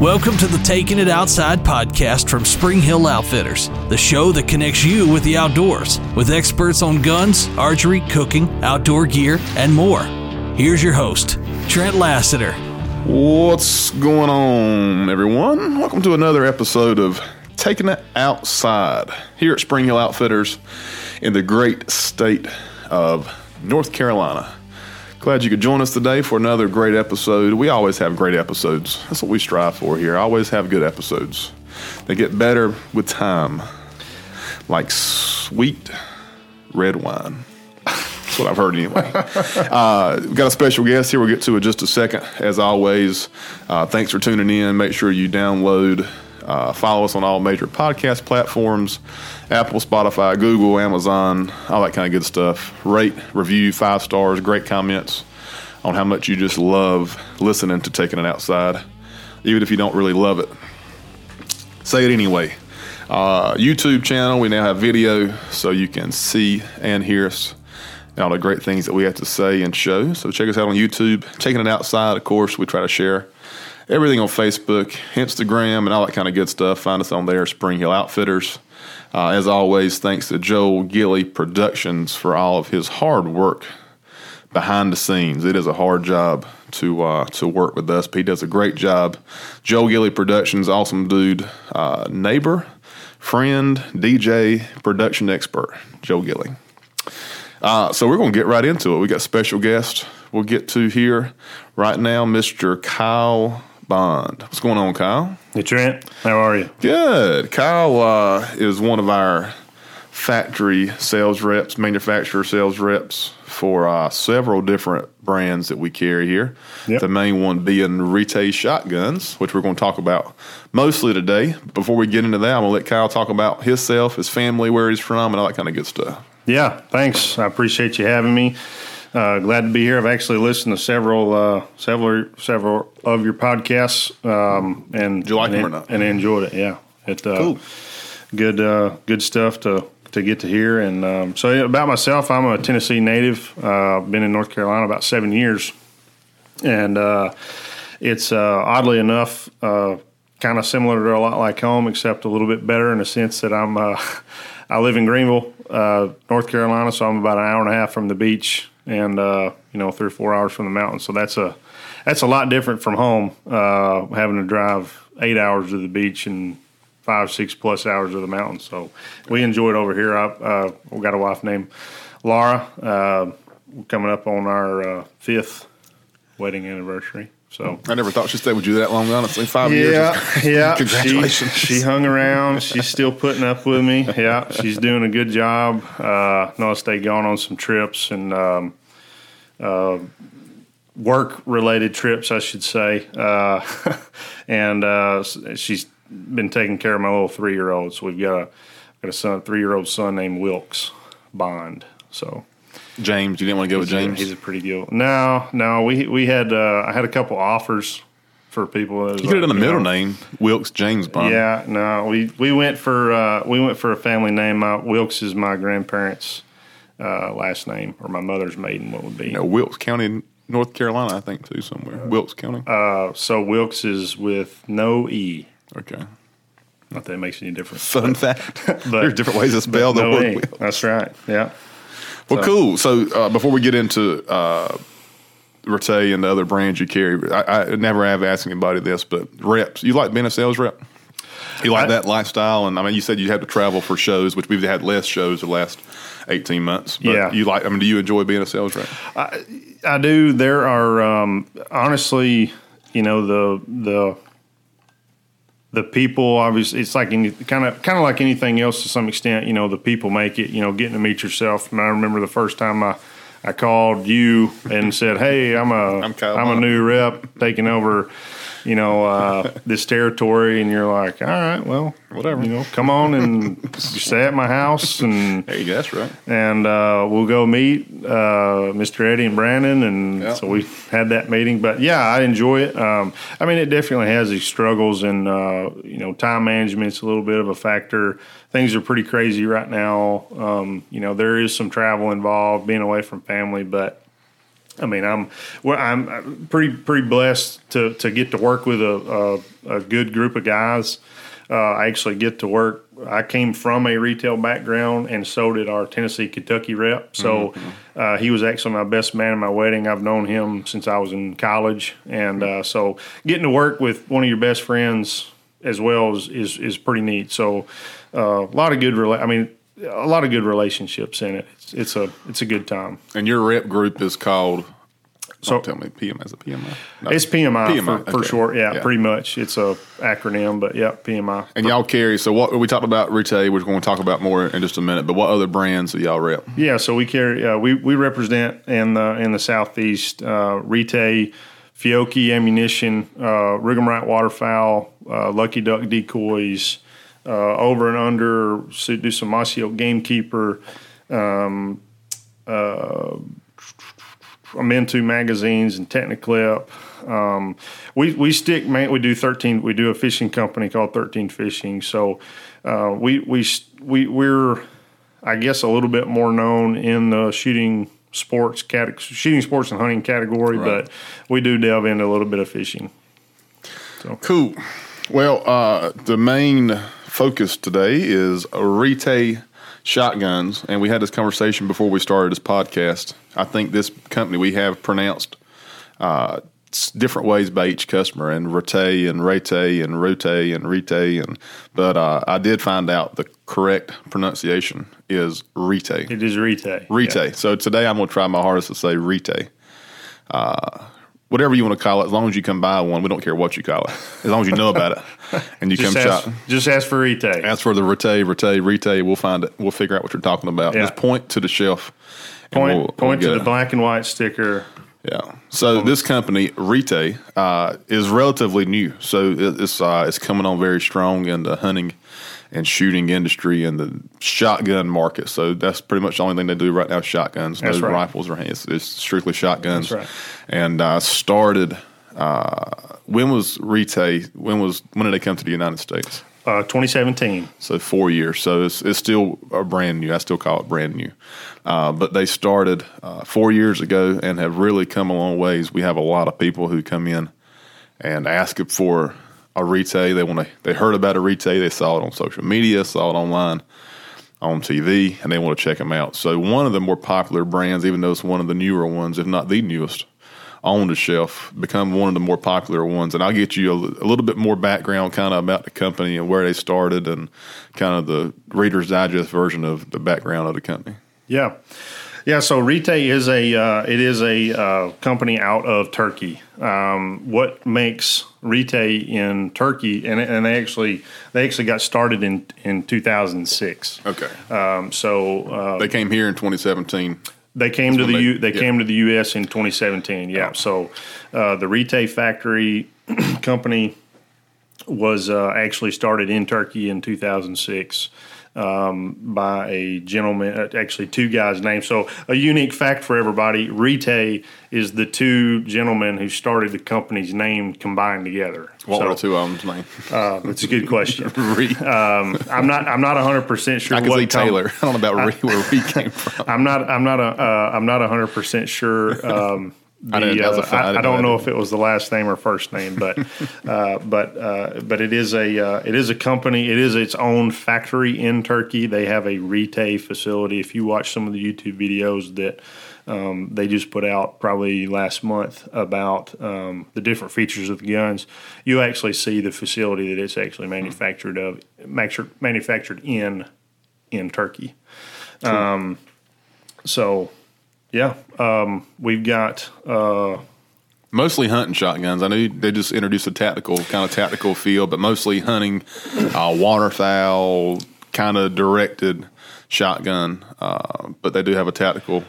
Welcome to the Taking It Outside podcast from Spring Hill Outfitters, the show that connects you with the outdoors, with experts on guns, archery, cooking, outdoor gear, and more. Here's your host, Trent Lassiter. What's going on, everyone? Welcome to another episode of Taking It Outside here at Spring Hill Outfitters in the great state of North Carolina. Glad you could join us today for another great episode. We always have great episodes. That's what we strive for here. I Always have good episodes. They get better with time, like sweet red wine. That's what I've heard anyway. uh, we've got a special guest here we'll get to in just a second. As always, uh, thanks for tuning in. Make sure you download, uh, follow us on all major podcast platforms Apple, Spotify, Google, Amazon, all that kind of good stuff. Rate, review, five stars, great comments on how much you just love listening to Taking It Outside, even if you don't really love it. Say it anyway. Uh, YouTube channel, we now have video so you can see and hear us and all the great things that we have to say and show. So check us out on YouTube. Taking It Outside, of course, we try to share everything on Facebook, Instagram, and all that kind of good stuff. Find us on there, Spring Hill Outfitters. Uh, as always, thanks to Joel Gilly Productions for all of his hard work behind the scenes. It is a hard job to uh, to work with us. He does a great job. Joel Gilly Productions, awesome dude, uh, neighbor, friend, DJ, production expert, Joe Gilly. Uh, so we're going to get right into it. We got special guest. We'll get to here right now, Mr. Kyle Bond. What's going on, Kyle? Hey, Trent. How are you? Good. Kyle uh, is one of our factory sales reps, manufacturer sales reps for uh, several different brands that we carry here. Yep. The main one being Retay Shotguns, which we're going to talk about mostly today. Before we get into that, I'm going to let Kyle talk about himself, his family, where he's from, and all that kind of good stuff. Yeah, thanks. I appreciate you having me. Uh, glad to be here. I've actually listened to several, uh, several, several of your podcasts, um, and Did you like and, them or not? And enjoyed it. Yeah, it uh, cool. Good, uh, good stuff to to get to hear. And um, so about myself, I'm a Tennessee native. Uh, I've been in North Carolina about seven years, and uh, it's oddly enough kind of similar to a lot like home, except a little bit better in the sense that I'm. I live in Greenville, North Carolina, so I'm about an hour and a half from the beach and uh, you know three or four hours from the mountain. So that's a that's a lot different from home, uh, having to drive eight hours to the beach and five six plus hours to the mountain. So we enjoy it over here. I, uh, we got a wife named Laura. Uh, we're coming up on our uh, fifth wedding anniversary. So I never thought she'd stay with you that long. Honestly, five yeah, years. Yeah, Congratulations. She, she, hung around. She's still putting up with me. Yeah, she's doing a good job. Uh, I stay gone on some trips and um, uh, work related trips, I should say. Uh, and uh, she's been taking care of my little three year old. So we've got a got a son, three year old son named Wilkes Bond. So James, you didn't want to go with James. He's a pretty deal. No, no, we we had uh, I had a couple offers for people. You could have done a middle know, name, Wilkes James Bond. Yeah, no, we we went for uh, we went for a family name. My, Wilkes is my grandparents' uh, last name, or my mother's maiden. What would be? No, Wilkes County, North Carolina, I think too somewhere. Wilkes County. Uh, so Wilkes is with no e. Okay. Not that it makes any difference. Fun fact. There's different ways to spell the no word. Wilkes. That's right. Yeah. Well, so. cool. So uh, before we get into uh, Rete and the other brands you carry, I, I, never have asked anybody this, but reps. You like being a sales rep? You like I, that lifestyle? And I mean, you said you had to travel for shows, which we've had less shows the last eighteen months. But yeah. You like? I mean, do you enjoy being a sales rep? I, I do. There are um, honestly, you know, the the the people obviously it's like any kind of kind of like anything else to some extent you know the people make it you know getting to meet yourself and i remember the first time i i called you and said hey i'm a i'm, I'm a new rep taking over you know, uh, this territory, and you're like, all right, well, whatever, you know, come on and stay at my house, and there you go, that's right, and uh, we'll go meet uh, Mr. Eddie and Brandon, and yep. so we had that meeting. But yeah, I enjoy it. Um, I mean, it definitely has its struggles, and uh, you know, time management's a little bit of a factor. Things are pretty crazy right now. Um, you know, there is some travel involved, being away from family, but I mean, I'm well, I'm pretty pretty blessed to to get to work with a a, a good group of guys. Uh, I actually get to work. I came from a retail background, and so did our Tennessee Kentucky rep. So uh, he was actually my best man in my wedding. I've known him since I was in college, and uh, so getting to work with one of your best friends as well is is, is pretty neat. So uh, a lot of good. Rela- I mean, a lot of good relationships in it. It's, it's a it's a good time. And your rep group is called. So- tell me, PMI is it PMI? No. It's PMI, PMI, for, for okay. short. Yeah, Yeah. pretty much. It's a acronym, but yeah, PMI. and y'all carry. So what we talked about retail. We're going to talk about more in just a minute. But what other brands do y'all rep? Yeah, so we carry uh, we we represent in the in the southeast uh, Retay, Fiocchi ammunition, uh, waterfowl, uh, Lucky Duck decoys, uh, over and under. So do some Masio gamekeeper. Um, uh, Amend2 magazines and Techna Clip. Um, we we stick man. We do thirteen. We do a fishing company called Thirteen Fishing. So uh, we we we we're I guess a little bit more known in the shooting sports cate- shooting sports and hunting category, Right. but we do delve into a little bit of fishing. So. Cool. Well, uh, the main focus today is Retay shotguns, and we had this conversation before we started this podcast. I think this company we have pronounced uh, different ways by each customer, and Rite and Rite and Rote and Rite, and but uh, I did find out the correct pronunciation is Retay. It is Retay. Rite. Yeah. So today I'm going to try my hardest to say Retay. Uh, whatever you want to call it, as long as you come buy one, we don't care what you call it. As long as you know about it and you Just come ask, shop. just ask for Rite. Ask for the Rite, Rite, Rite. We'll find it. We'll figure out what you're talking about. Yeah. Just point to the shelf. Point, we'll- point we'll to the it. black and white sticker. Yeah. So this company Retay uh, is relatively new. So it- it's uh, it's coming on very strong in the hunting and shooting industry and the shotgun market. So that's pretty much the only thing they do right now: is shotguns. That's no right. rifles or it's, it's strictly shotguns. That's right. And uh, started. Uh, when was Retay? When was when did they come to the United States? Uh, 2017. So four years. So it's, it's still a brand new. I still call it brand new. Uh, but they started uh, four years ago and have really come a long ways. We have a lot of people who come in and ask for a Retay. They want to. They heard about a Retay. They saw it on social media, saw it online, on TV, and they want to check them out. So one of the more popular brands, even though it's one of the newer ones, if not the newest, on the shelf, become one of the more popular ones. And I'll get you a, a little bit more background kind of about the company and where they started and kind of the Reader's Digest version of the background of the company. Yeah, yeah. So Retay is a uh, it is a uh, company out of Turkey. Um, what makes Retay in Turkey, and and they actually they actually got started in in 2006. Okay. Um, so uh, they came here in 2017. They came to the they- U, they yeah. came to the U.S. in 2017. Yeah. So uh, the Retay factory company was uh, actually started in Turkey in 2006 um, by a gentleman, uh, actually two guys' names. So a unique fact for everybody: Retay is the two gentlemen who started the company's name combined together. What so, were the two of them's name? Uh, that's a good question. Um, I'm not I'm not 100 percent sure. I can what see com- Taylor. I don't know about Ree, where Ree came from. I'm not. I'm not a. Uh, I'm not 100 percent sure. Um, the, I didn't- that was a uh, I I, I don't know if it was the last name or first name, but uh, but uh, but it is a uh, it is a company. It is its own factory in Turkey. They have a retail facility. If you watch some of the YouTube videos that um, they just put out probably last month about um, the different features of the guns, you actually see the facility that it's actually manufactured of manufactured manufactured in in Turkey. Um, so, yeah, um, we've got uh, Mostly hunting shotguns. I know they just introduced a tactical kind of tactical feel, but mostly hunting, uh, waterfowl, kind of directed shotgun. Uh, but they do have a tactical.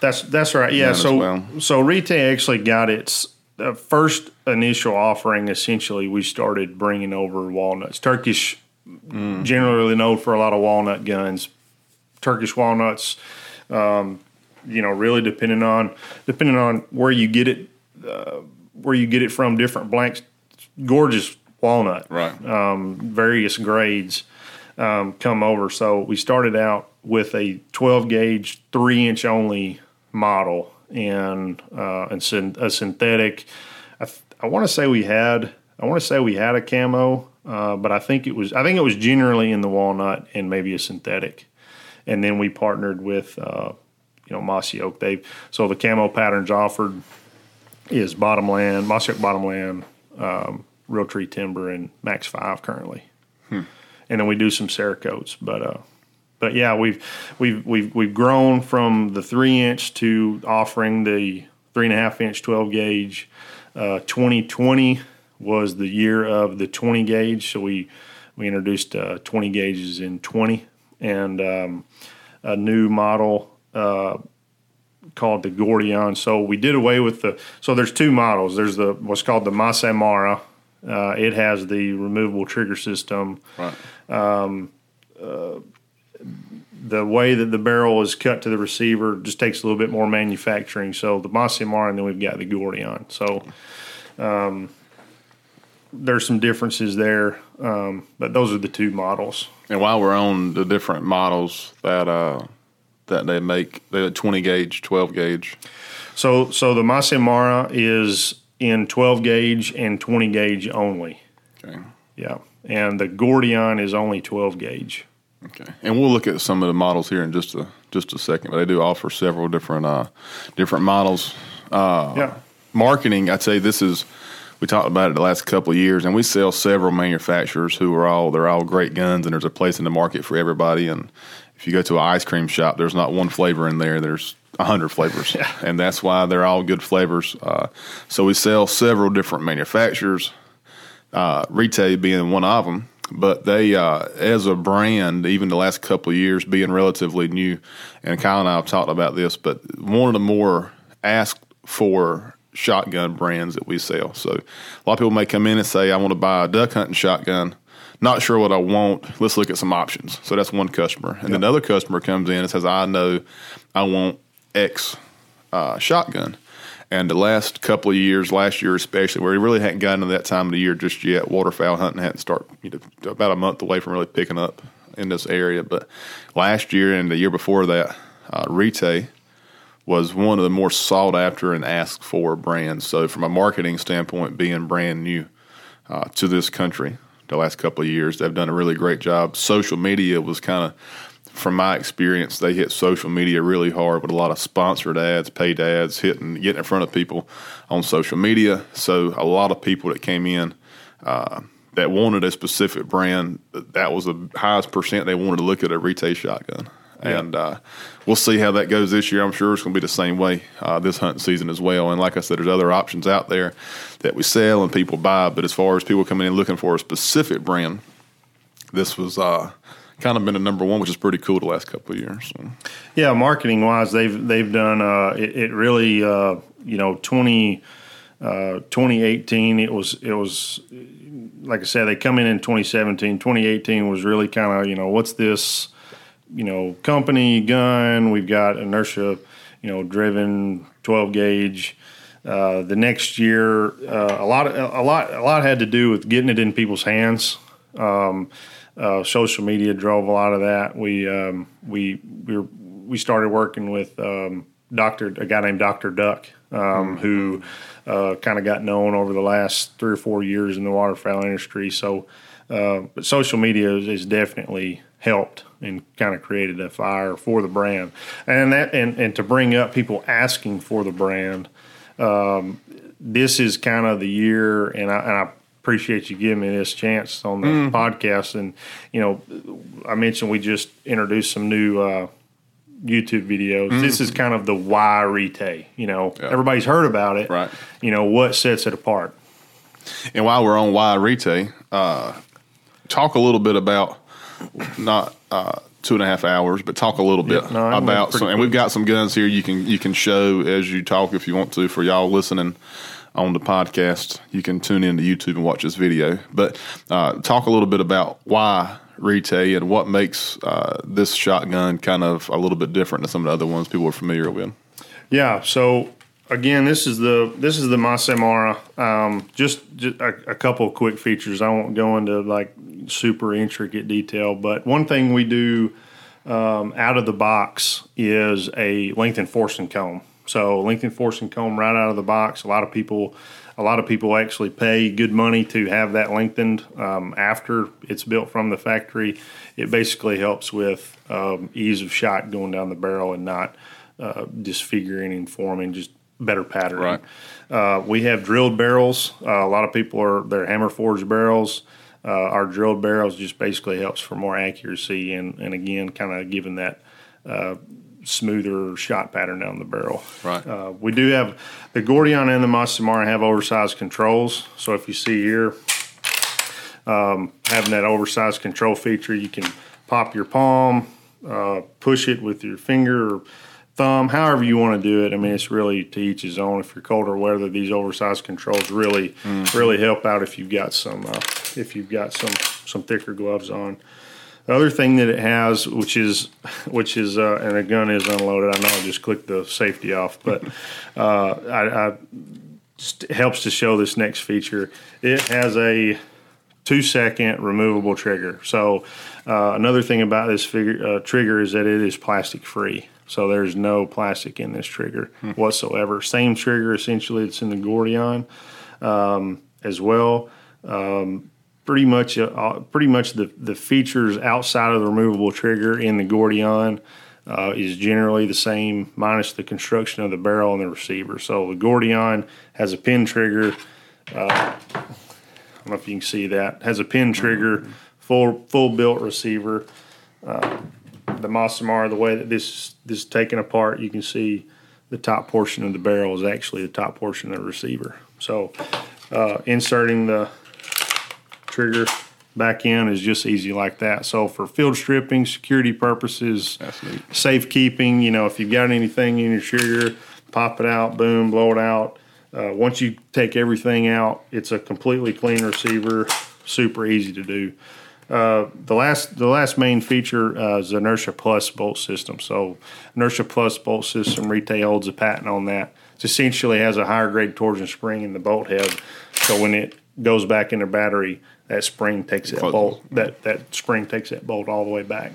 that's that's right. Yeah, so well. so Retay actually got its uh, first initial offering. Essentially, we started bringing over walnuts. Turkish, generally known for a lot of walnut guns. Turkish walnuts, um, you know, really depending on depending on where you get it, uh, where you get it from. Different blanks, gorgeous walnut. Right. um, various grades um, come over. So we started out with a 12 gauge, three inch only model, and uh, and syn- a synthetic. I, th- I want to say we had I want to say we had a camo, uh, but I think it was I think it was generally in the walnut and maybe a synthetic, and then we partnered with uh, you know Mossy Oak. They so the camo patterns offered is Bottomland, Mossy Oak Bottomland, um, Realtree Timber, and Max Five currently, and then we do some Cerakotes, but. Uh, but yeah, we've we've we've we've grown from the three inch to offering the three and a half inch twelve gauge. Uh, 2020 was the year of the 20 gauge, so we we introduced uh, 20 gauges in 20 and um, a new model uh, called the Gordion. So we did away with the. So there's two models. There's the what's called the Masai Mara. Uh, it has the removable trigger system Right. Um, uh, the way that the barrel is cut to the receiver just takes a little bit more manufacturing. So the Masai Mara, and then we've got the Gordion. So um, there's some differences there, um, but those are the two models. And while we're on the different models that uh, that they make, the 20 gauge, 12 gauge. So so the Masai Mara is in 12 gauge and 20 gauge only. Okay. Yeah, and the Gordion is only 12 gauge. Okay. And we'll look at some of the models here in just a just a second, but they do offer several different uh, different models. Uh, yeah. marketing, I'd say this is we talked about it the last couple of years, and we sell several manufacturers who are all they're all great guns, and there's a place in the market for everybody. And if you go to an ice cream shop, there's not one flavor in there. There's a hundred flavors, and that's why they're all good flavors. Uh, so we sell several different manufacturers, uh, Retay being one of them. But they, uh, as a brand, even the last couple of years being relatively new, and Kyle and I have talked about this, but one of the more asked for shotgun brands that we sell. So a lot of people may come in and say, I want to buy a duck hunting shotgun. Not sure what I want. Let's look at some options. So that's one customer. And then another customer comes in and says, I know I want X uh, shotgun. And the last couple of years, last year especially, where we really hadn't gotten to that time of the year just yet, waterfowl hunting hadn't started, you know, about a month away from really picking up in this area. But last year and the year before that, uh, was one of the more sought after and asked for brands. So, from a marketing standpoint, being brand new uh, to this country the last couple of years, they've done a really great job. Social media was kind of from my experience, they hit social media really hard with a lot of sponsored ads, paid ads, hitting getting in front of people on social media. So a lot of people that came in uh, that wanted a specific brand, that was the highest percent they wanted to look at a Retay shotgun. And uh, we'll see how that goes this year. I'm sure it's going to be the same way uh, this hunting season as well. And like I said, there's other options out there that we sell and people buy. But as far as people coming in looking for a specific brand, this was uh, kind of been a number one, which is pretty cool the last couple of years. So. Yeah, marketing wise, they've they've done uh, it, it really uh, you know 20, uh, 2018 it was it was like I said they come in in 2017 2018 was really kind of you know what's this you know company gun we've got inertia you know driven 12 gauge uh, the next year uh, a lot a lot a lot had to do with getting it in people's hands um, uh, social media drove a lot of that. We um, we we, were, we started working with um, Doctor a guy named Doctor Duck, um, who uh, kind of got known over the last three or four years in the waterfowl industry. So, uh, but social media is, has definitely helped and kind of created a fire for the brand, and that and, and to bring up people asking for the brand. Um, this is kind of the year, and I, and I appreciate you giving me this chance on the podcast. And you know, I mentioned we just introduced some new uh, YouTube videos. This is kind of the why Retay. You know, everybody's heard about it. Right. You know what sets it apart. And while we're on why Retay, uh, talk a little bit about not uh, two and a half hours, but talk a little bit no, about some. And we've got some guns here you can you can show as you talk if you want to for y'all listening on the podcast. You can tune into YouTube and watch this video. But uh, talk a little bit about why Retay and what makes uh, this shotgun kind of a little bit different than some of the other ones people are familiar with. Yeah. So again, this is the this is the Masai Mara. Um, just, just a, a couple of quick features. I won't go into like super intricate detail, but one thing we do um, out of the box is a lengthened forcing cone. So lengthened forcing cone right out of the box. A lot of people, a lot of people actually pay good money to have that lengthened um, after it's built from the factory. It basically helps with um, ease of shot going down the barrel and not uh, disfiguring and forming just better patterning. Right. Uh, we have drilled barrels. Uh, a lot of people are they're hammer forged barrels. Uh, our drilled barrels just basically helps for more accuracy and, and again kind of giving that uh, smoother shot pattern down the barrel. Right. Uh, we do have the Gordion and the Masai Mara have oversized controls. So if you see here, um, having that oversized control feature, you can pop your palm, uh, push it with your finger or thumb, however you want to do it. I mean, it's really to each his own. If you're colder weather, these oversized controls really, really help out if you've got some, uh, if you've got some, some thicker gloves on. The other thing that it has, which is, which is, uh, and the gun is unloaded. I know I just clicked the safety off, but uh, I, I just helps to show this next feature. It has a two second removable trigger. So uh, another thing about this figure, uh, trigger is that it is plastic free. So there's no plastic in this trigger whatsoever. Same trigger essentially It's in the Gordion um, as well. Um, pretty much, uh, pretty much the the features outside of the removable trigger in the Gordion. Uh, is generally the same, minus the construction of the barrel and the receiver. So the Gordion has a pin trigger. Uh, I don't know if you can see that. Has a pin trigger, full full built receiver. Uh, the Masamar, the way that this this is taken apart, you can see the top portion of the barrel is actually the top portion of the receiver. So uh, inserting the trigger back in is just easy like that. So for field stripping, security purposes, safekeeping, you know, if you've got anything in your trigger, pop it out, boom, blow it out. Uh, once you take everything out, it's a completely clean receiver, super easy to do. Uh, the last the last main feature uh, is the Inertia Plus bolt system. So Inertia Plus bolt system, Retay holds a patent on that. It essentially has a higher grade torsion spring in the bolt head. So when it goes back in the battery, that spring takes that Close. bolt that that spring takes that bolt all the way back.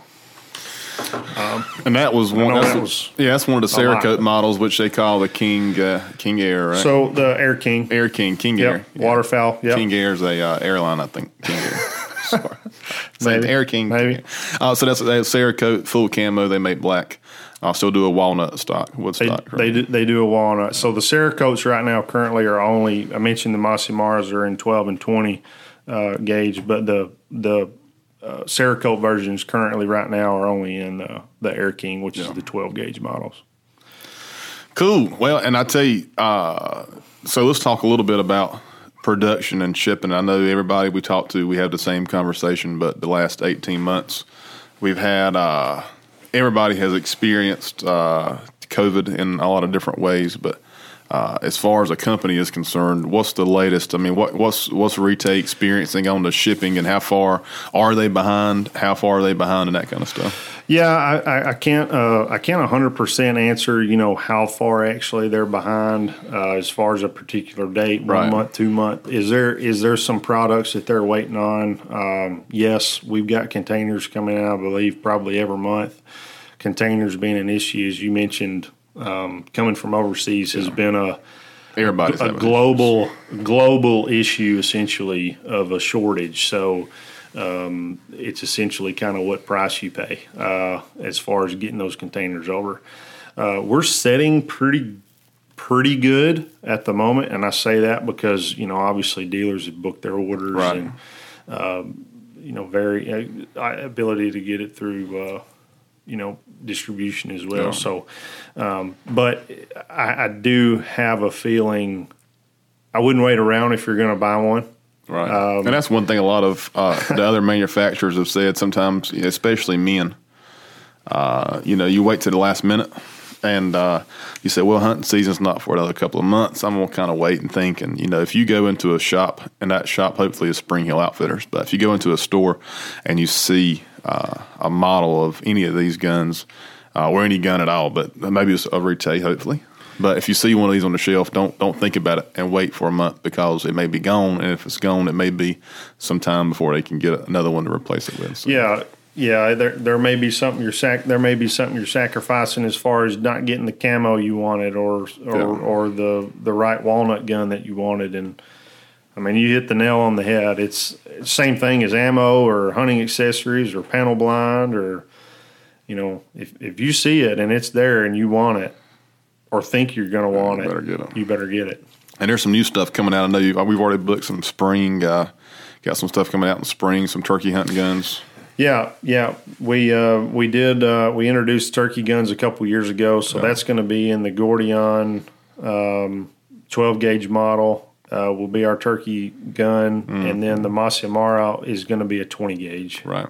And that was one. That's, that was yeah, that's one of the a. Cerakote models, which they call the King uh, King Air, right? So the Air King, Air King, King Air, yep, waterfowl, yep. King Air is a uh, airline, I think. King Air. Sorry. Same, Maybe. Air King. Maybe. Uh, so that's that's Cerakote full camo. They make black. I'll still do a walnut stock, wood They, stock. they, do, they do a walnut. So the Cerakotes right now currently are only, I mentioned the Masimars are in 12 and 20 uh, gauge, but the the uh, Cerakote versions currently right now are only in uh, the Air King, which is the 12 gauge models. Cool. Well, and I tell you, uh, so let's talk a little bit about production and shipping. I know everybody we talk to, we have the same conversation, but the last 18 months, we've had, uh, everybody has experienced uh, COVID in a lot of different ways, but uh, as far as a company is concerned, what's the latest? I mean, what, what's what's Retay experiencing on the shipping, and how far are they behind? How far are they behind, and that kind of stuff? Yeah, I, I, I can't uh, I can't hundred percent answer. You know how far actually they're behind uh, as far as a particular date, one Right. month, two month. Is there is there some products that they're waiting on? Um, yes, we've got containers coming out. I believe probably every month. Containers being an issue, as you mentioned, um, coming from overseas has been a Everybody's a global global issue essentially of a shortage. So um, it's essentially kind of what price you pay uh, as far as getting those containers over. Uh, we're setting pretty pretty good at the moment, and I say that because you know obviously dealers have booked their orders Right. and um, you know very uh, ability to get it through. Uh, you know distribution as well. Yeah. So, um, but I, I do have a feeling I wouldn't wait around if you're going to buy one. Right. Um, and that's one thing a lot of uh, the other manufacturers have said sometimes, especially men. Uh, you know, you wait to the last minute and uh, you say, well, hunting season's not for another couple of months. I'm going to kind of wait and think. And, you know, if you go into a shop, and that shop hopefully is Spring Hill Outfitters, but if you go into a store and you see uh, a model of any of these guns, uh, or any gun at all, but maybe it's a Retay, hopefully. But if you see one of these on the shelf, don't don't think about it and wait for a month because it may be gone, and if it's gone, it may be some time before they can get another one to replace it with. So, Yeah, yeah, there there may be something you're sac there may be something you're sacrificing as far as not getting the camo you wanted or or, Yeah. or the the right walnut gun that you wanted and I mean you hit the nail on the head. It's same thing as ammo or hunting accessories or panel blind or you know if if you see it and it's there and you want it or think you're going to want you better it, get it. you better get it. And there's some new stuff coming out. I know you, we've already booked some spring. Uh, got some stuff coming out in spring. Some turkey hunting guns. Yeah, yeah, we uh, we did uh, we introduced turkey guns a couple years ago, so that's going to be in the Gordion um, 12 gauge model. Uh, will be our turkey gun, and then the Masai Mara is going to be a 20 gauge. Right.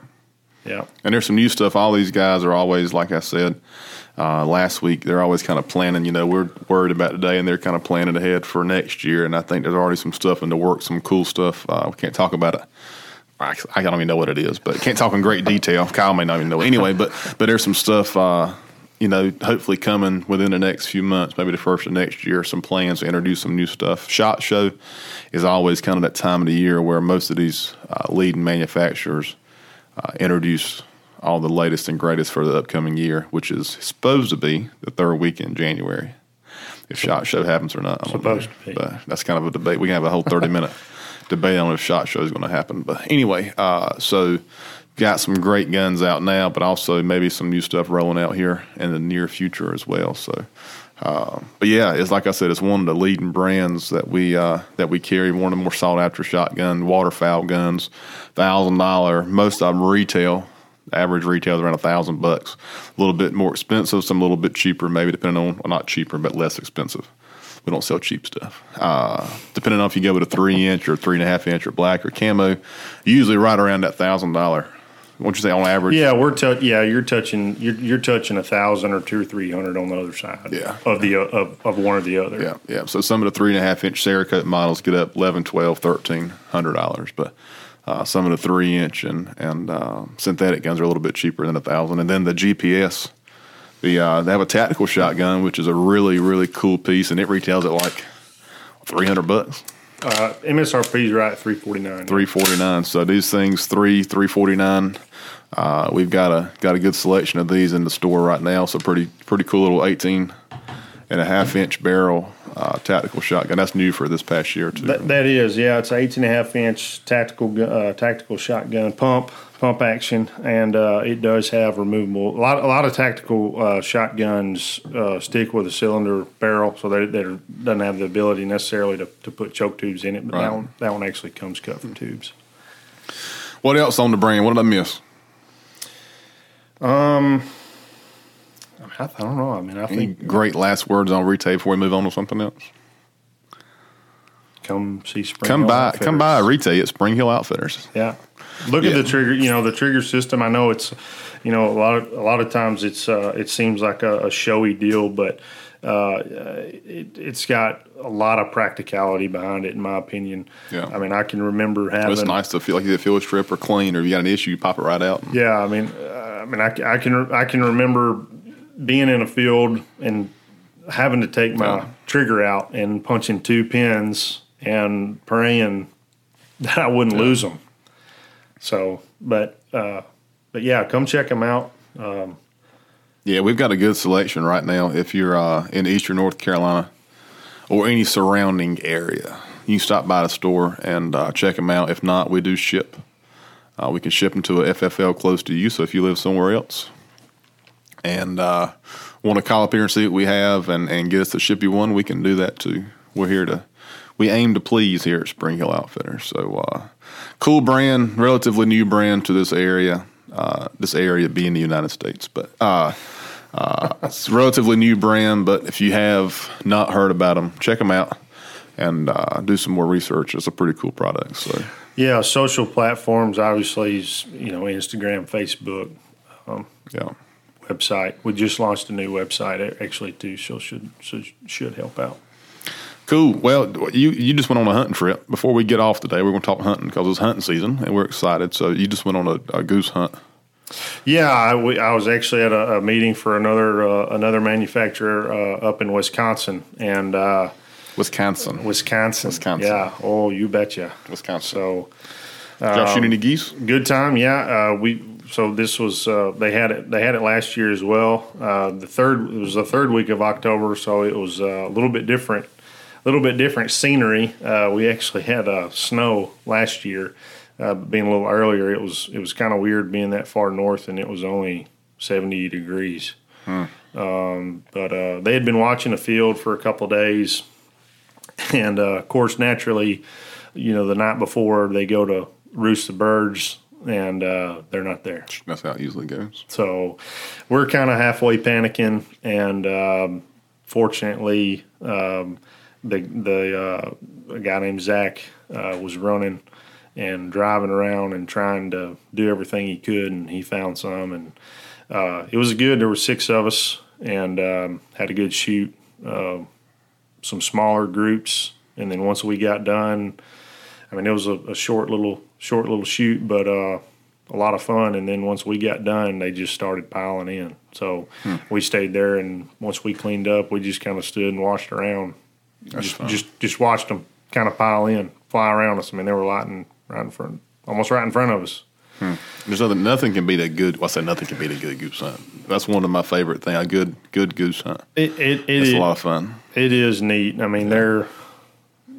Yeah, And there's some new stuff. All these guys are always, like I said uh, last week, they're always kind of planning. You know, we're worried about today, and they're kind of planning ahead for next year. And I think there's already some stuff in the works, some cool stuff. Uh, we can't talk about it. I, I don't even know what it is, but can't talk in great detail. Kyle may not even know. Anyway, but but there's some stuff. Uh, you know, hopefully coming within the next few months, maybe the first of next year, some plans to introduce some new stuff. Shot Show is always kind of that time of the year where most of these uh, leading manufacturers uh, introduce all the latest and greatest for the upcoming year, which is supposed to be the third week in January. If Shot Show happens or not, I don't Supposed know. to be. But that's kind of a debate. We can have a whole thirty minute debate on if Shot Show is going to happen. But anyway, uh, so got some great guns out now, but also maybe some new stuff rolling out here in the near future as well. So. Uh, but yeah, it's like I said, it's one of the leading brands that we uh, that we carry. One of the more sought after shotgun waterfowl guns, thousand dollar. Most of them retail. Average retail is around a thousand bucks. A little bit more expensive, some a little bit cheaper, maybe depending on well, not cheaper, but less expensive. We don't sell cheap stuff. Uh, depending on if you go with a three inch or three and a half inch or black or camo, usually right around that thousand dollar. What'd you say on average? yeah, we're tou- yeah, you're touching you're, you're touching a thousand or two or three hundred on the other side. Yeah. of the of, of one or the other. Yeah, yeah. So some of the three and a half inch Cerakote models get up eleven, twelve, thirteen hundred dollars, but uh, some of the three inch and and uh, synthetic guns are a little bit cheaper than a thousand. And then the GPS, the uh, they have a tactical shotgun, which is a really really cool piece, and it retails at like three hundred bucks. Uh, MSRP is right at three forty nine. three forty nine. So these things three three forty nine. Uh, we've got a got a good selection of these in the store right now. So pretty pretty cool little eighteen and a half inch barrel uh, tactical shotgun. That's new for this past year too. That, that is, yeah. It's an 18 and a half inch tactical uh, tactical shotgun pump pump action, and uh, it does have removable. A lot a lot of tactical uh, shotguns uh, stick with a cylinder barrel, so they they doesn't have the ability necessarily to, to put choke tubes in it. But Right. that one that one actually comes cut from tubes. what else on the brand? What did I miss? I, mean, I, I don't know. I mean, I Any think great last words on Retay before we move on to something else? come see Spring. Come Hill by, Outfitters. come by Retay at Spring Hill Outfitters. Yeah. Look Yeah. at the trigger. You know the trigger system. I know it's, you know, a lot of a lot of times it's uh, it seems like a, a showy deal, but uh, it, it's got a lot of practicality behind it, in my opinion. Yeah. I mean, I can remember having. It's nice to feel like you feel a strip or clean, or if you got an issue, you pop it right out. Yeah, I mean, uh, I mean, I, I can I can remember being in a field and having to take my Yeah. trigger out and punching two pins and praying that I wouldn't lose them. So, but uh, but yeah, come check them out. Um, Yeah, we've got a good selection right now. If you're uh, in Eastern North Carolina or any surrounding area, you can stop by the store and uh, check them out. If not, we do ship. Uh, we can ship them to a FFL close to you. So if you live somewhere else and uh, want to call up here and see what we have and, and get us to ship you one, we can do that too. We're here to, we aim to please here at Spring Hill Outfitters. So uh, cool brand, relatively new brand to this area. Uh, this area being the United States, but uh, uh, it's a relatively new brand. But if you have not heard about them, check them out and uh, do some more research. It's a pretty cool product. So yeah, social platforms obviously is you know Instagram, Facebook, yeah, website. We just launched a new website actually too, so should should should help out. cool. Well, you you just went on a hunting trip. Before we get off today, we're going to talk hunting because it's hunting season and we're excited. So you just went on a, a goose hunt. Yeah, I, we, I was actually at a, a meeting for another uh, another manufacturer uh, up in Wisconsin and uh, Wisconsin. Wisconsin. Wisconsin. Yeah. Oh, you betcha. Wisconsin. So Did y'all shoot any geese? good time. Yeah. Uh, we so this was uh, they had it they had it last year as well. Uh, the third it was the third week of October, so it was uh, a little bit different, a little bit different scenery. Uh, we actually had uh, snow last year, uh, being a little earlier. It was it was kind of weird being that far north, and it was only seventy degrees. Um, but uh, they had been watching the field for a couple days, and uh, of course, naturally, you know, the night before they go to roost the birds, and uh, they're not there. That's how it usually goes. So we're kind of halfway panicking, and um, fortunately, um, the the uh, a guy named Zach uh, was running and driving around and trying to do everything he could, and he found some, and uh, it was good. There were six of us, and um, had a good shoot. Uh, some smaller groups, and then once we got done, I mean, it was a, a short little short little shoot, but uh, a lot of fun. And then once we got done, they just started piling in. So we stayed there, and once we cleaned up, we just kind of stood and watched around. just, fun. just just watched them kind of pile in, fly around us. I mean, they were lighting right in front, almost right in front of us. There's nothing. Nothing can beat a good. Well, I say nothing can beat a good goose hunt. That's one of my favorite things. A good, good goose hunt. It it, it It's is- a lot of fun. it is neat. I mean, they're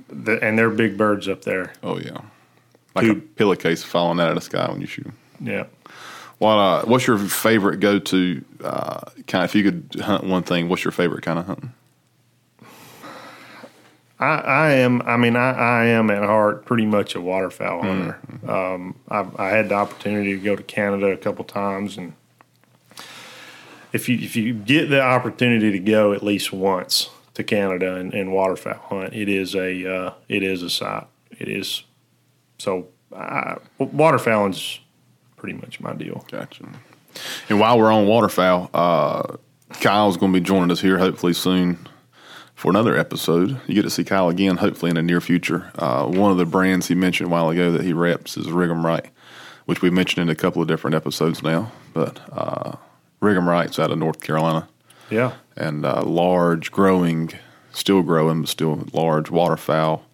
the, and they're big birds up there. Oh yeah, like a Dude. pillowcase falling out of the sky when you shoot. 'em. Yeah. What? Uh, what's your favorite go-to uh, kind? If you could hunt one thing, what's your favorite kind of hunting? I, I am. I mean, I, I am at heart pretty much a waterfowl hunter. Um, I've, I had the opportunity to go to Canada a couple times, and if you if you get the opportunity to go at least once to Canada and, and waterfowl hunt, it is a uh, it is a sight. It is so. I, waterfowling's pretty much my deal. Gotcha. And while we're on waterfowl, uh, Kyle's going to be joining us here hopefully soon for another episode. You get to see Kyle again, hopefully in the near future. Uh, one of the brands he mentioned a while ago that he reps is Rig'em which we mentioned in a couple of different episodes now. But uh, out of North Carolina Yeah. and uh, large, growing, still growing, but still large waterfowl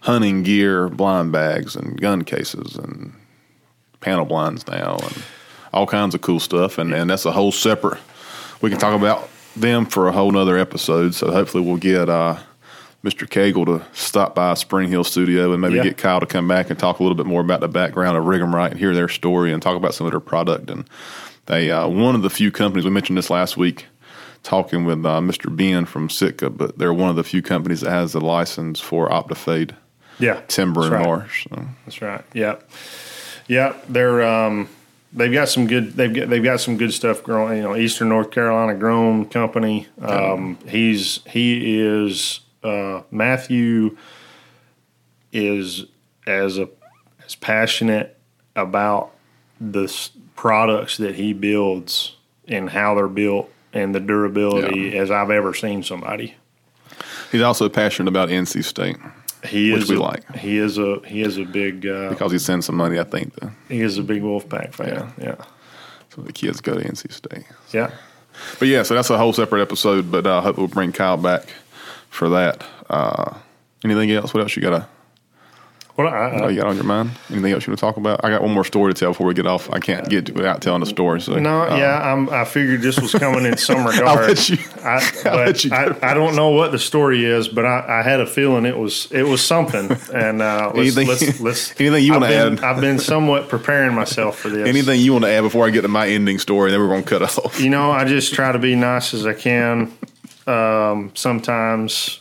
hunting gear, blind bags, and gun cases, and panel blinds now, and all kinds of cool stuff. And, and that's a whole separate. We can talk about them for a whole nother episode. So hopefully we'll get uh, Mr. Cagle to stop by Spring Hill Studio and maybe Yeah. get Kyle to come back and talk a little bit more about the background of Rig'em Right and hear their story and talk about some of their product. And they uh, one of the few companies we mentioned this last week. Talking with uh, Mr. Ben from Sitka, but they're one of the few companies that has a license for Optifade Yeah. timber and right. marsh. So. That's right. Yeah, yeah. They're um, they've got some good. They've got they've got some good stuff growing. You know, Eastern North Carolina grown company. Um, he's he is uh, Matthew is as a as passionate about the products that he builds and how they're built and the durability as I've ever seen somebody. He's also passionate about NC State He Which is we a, like. He is a he is a big uh, because he sends some money, I think, to, he is a big Wolfpack fan. Yeah. so the kids go to NC State. Yeah. But yeah, so that's a whole separate episode. But uh, I hope we'll bring Kyle back for that. Uh, anything else? What else you got? To, Well, I, what I, you got on your mind? Anything else you want to talk about? I got one more story to tell before we get off. I can't get without telling the story. So no, uh, yeah, I'm, I figured this was coming in some regard. I'll let you- I, I'll let but you. I, I don't know what the story is, but I, I had a feeling it was it was something. And uh, let's, Anything- let's, let's anything you wanna add? I've been somewhat preparing myself for this. Anything you want to add before I get to my ending story? Then we're going to cut off. You know, I just try to be nice as I can. Um, sometimes,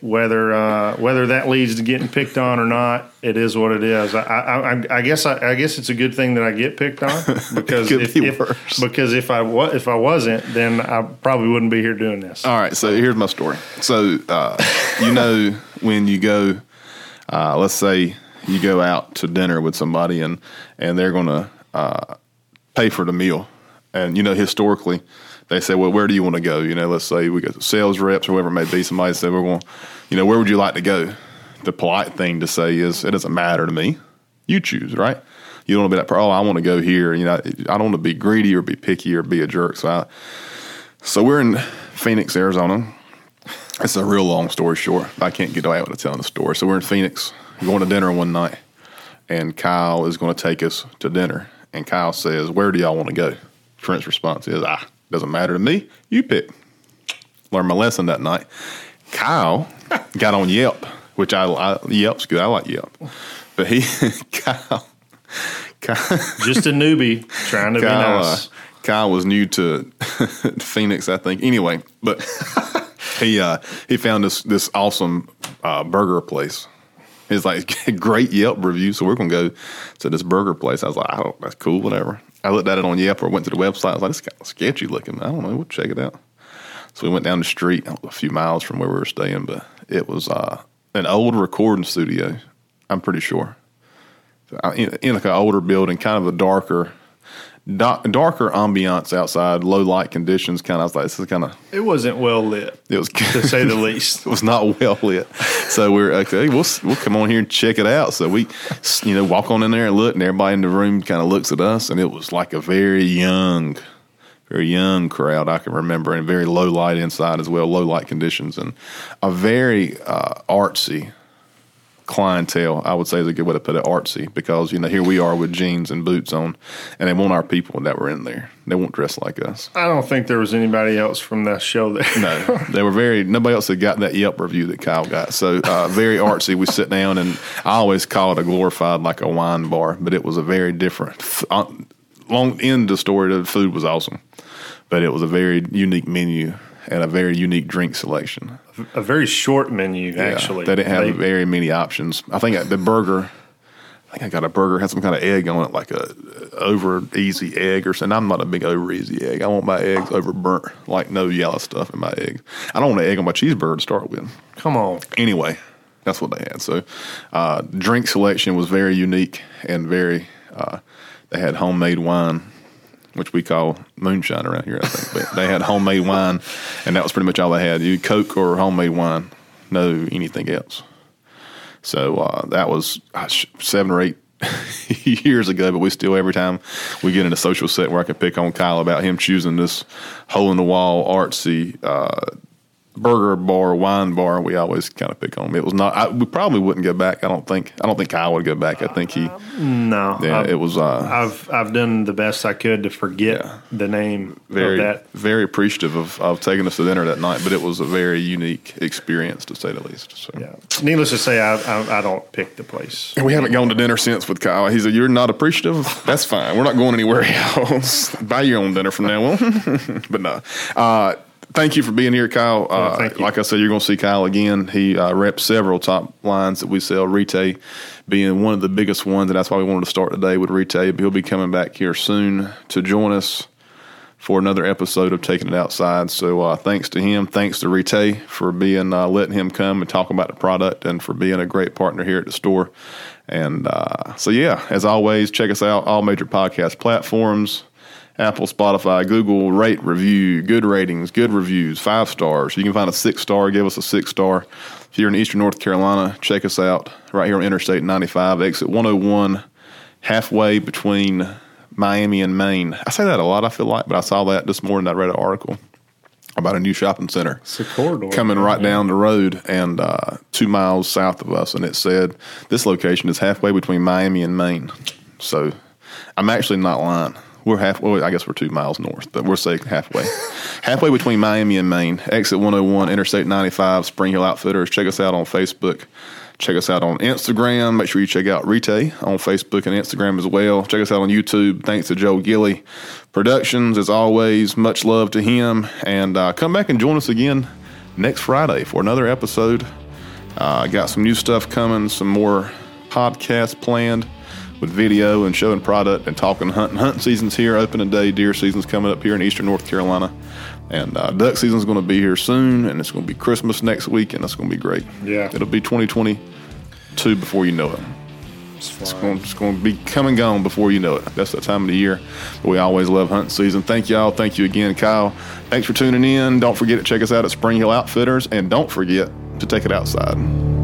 whether uh, whether that leads to getting picked on or not, it is what it is. I, I, I, I guess I, I guess it's a good thing that I get picked on because if, be if- because if I wa- if I wasn't, then I probably wouldn't be here doing this. All right, so here's my story. So uh, you know when you go, uh, let's say you go out to dinner with somebody and and they're going to uh, pay for the meal, and you know historically they say, well, where do you want to go? You know, let's say we got sales reps or whoever it may be. Somebody said we're going, you know, where would you like to go? The polite thing to say is, it doesn't matter to me. You choose, right? You don't want to be like, oh, I want to go here. You know, I don't want to be greedy or be picky or be a jerk. So I, so we're in Phoenix, Arizona. It's a real long story short. I can't get away with telling the story. So we're in Phoenix, going to dinner one night, and Kyle is going to take us to dinner. And Kyle says, Where do y'all want to go? Trent's response is, Ah, doesn't matter to me. You pick. Learned my lesson that night. Kyle got on Yelp, which I, I Yelp's good. I like Yelp. But he, Kyle, Kyle, Just a newbie trying to Kyle, be uh, nice. Kyle was new to Phoenix, I think. Anyway, but he uh, he found this this awesome uh, burger place. It's like great Yelp review, so we're gonna go to this burger place. I was like, oh, that's cool, whatever. I looked at it on Yelp or went to the website. I was like, it's kind of sketchy looking. I don't know. We'll check it out. So we went down the street a few miles from where we were staying, but it was uh, an old recording studio. I'm pretty sure in, in like an older building, kind of a darker, da- darker ambiance outside, low light conditions. Kind of, I was like, this is kind of It wasn't well lit, it was to say the least. it was not well lit. So we're okay. We'll we'll come on here and check it out. So we, you know, walk on in there and look, and everybody in the room kind of looks at us, and it was like a very young, very young crowd I can remember, and very low light inside as well, low light conditions, and a very uh, artsy clientele. I would say is a good way to put it, artsy, because you know here we are with jeans and boots on, and they want our people that were in there. They won't dress like us. I don't think there was anybody else from that show there. No, they were very. Nobody else had got that Yelp review that Kyle got. So uh, very artsy. We sit down, and I always call it a glorified like a wine bar, but it was a very different. Uh, long end of story. The food was awesome, but it was a very unique menu and a very unique drink selection. A very short menu, Yeah, actually. they didn't have They- very many options. I think the burger. I think I got a burger had some kind of egg on it, like a over easy egg or something. I'm not a big over easy egg. I want my eggs over burnt, like no yellow stuff in my eggs. I don't want an egg on my cheeseburger to start with. come on. Anyway, that's what they had. So, uh, drink selection was very unique and very. Uh, they had homemade wine, which we call moonshine around here. I think, but they had homemade wine, and that was pretty much all they had. You Coke or homemade wine, no anything else. So uh, that was gosh, seven or eight years ago, but we still every time we get in a social set where I can pick on Kyle about him choosing this hole in the wall artsy uh, burger bar, wine bar, we always kind of pick on. It was not. I, we probably wouldn't go back. I don't think. I don't think Kyle would go back. I think he. No. Yeah, I've, it was uh, I've I've done the best I could to forget Yeah. the name very of that. very appreciative of, of taking us to dinner that night. But it was a very unique experience to say the least. So. Yeah. Needless to say, I, I I don't pick the place. And we haven't gone to dinner since with Kyle. He said, "You're not appreciative. That's fine. We're not going anywhere else. Buy your own dinner from now on." but no. Uh, thank you for being here, Kyle. Uh. Like I said, you're going to see Kyle again. He uh, reps several top lines that we sell. Retay being one of the biggest ones, and that's why we wanted to start today with Retay. He'll be coming back here soon to join us for another episode of Taking It Outside. So uh, thanks to him, thanks to Retay for being uh, letting him come and talk about the product, and for being a great partner here at the store. And uh, so yeah, as always, check us out all major podcast platforms. Apple, Spotify, Google, rate, review, good ratings, good reviews, five stars. You can find a six star, give us a six star. If you're in Eastern North Carolina, check us out right here on Interstate 95, exit 101, halfway between Miami and Maine. I say that a lot, I feel like, but I saw that this morning. I read an article about a new shopping center It's a corridor coming right down the road and uh, two miles south of us. And it said this location is halfway between Miami and Maine. So I'm actually not lying. We're half. Well, I guess we're two miles north, but we're saying halfway, halfway between Miami and Maine. Exit 101, Interstate 95, Spring Hill Outfitters. Check us out on Facebook. Check us out on Instagram. Make sure you check out Retay on Facebook and Instagram as well. Check us out on YouTube. Thanks to Joe Gilly Productions, as always. Much love to him. And uh, come back and join us again next Friday for another episode. Uh, I got some new stuff coming, some more podcasts planned with video and showing product and talking hunting. Hunting season's here, open day. Deer season's coming up here in eastern North Carolina. And uh, duck season's going to be here soon, and it's going to be Christmas next week, and it's going to be great. Yeah. It'll be 2022 before you know it. It's going, it's going to be come and gone before you know it. That's the time of the year. But we always love hunting season. Thank y'all. Thank you again, Kyle. Thanks for tuning in. Don't forget to check us out at Spring Hill Outfitters, and don't forget to take it outside.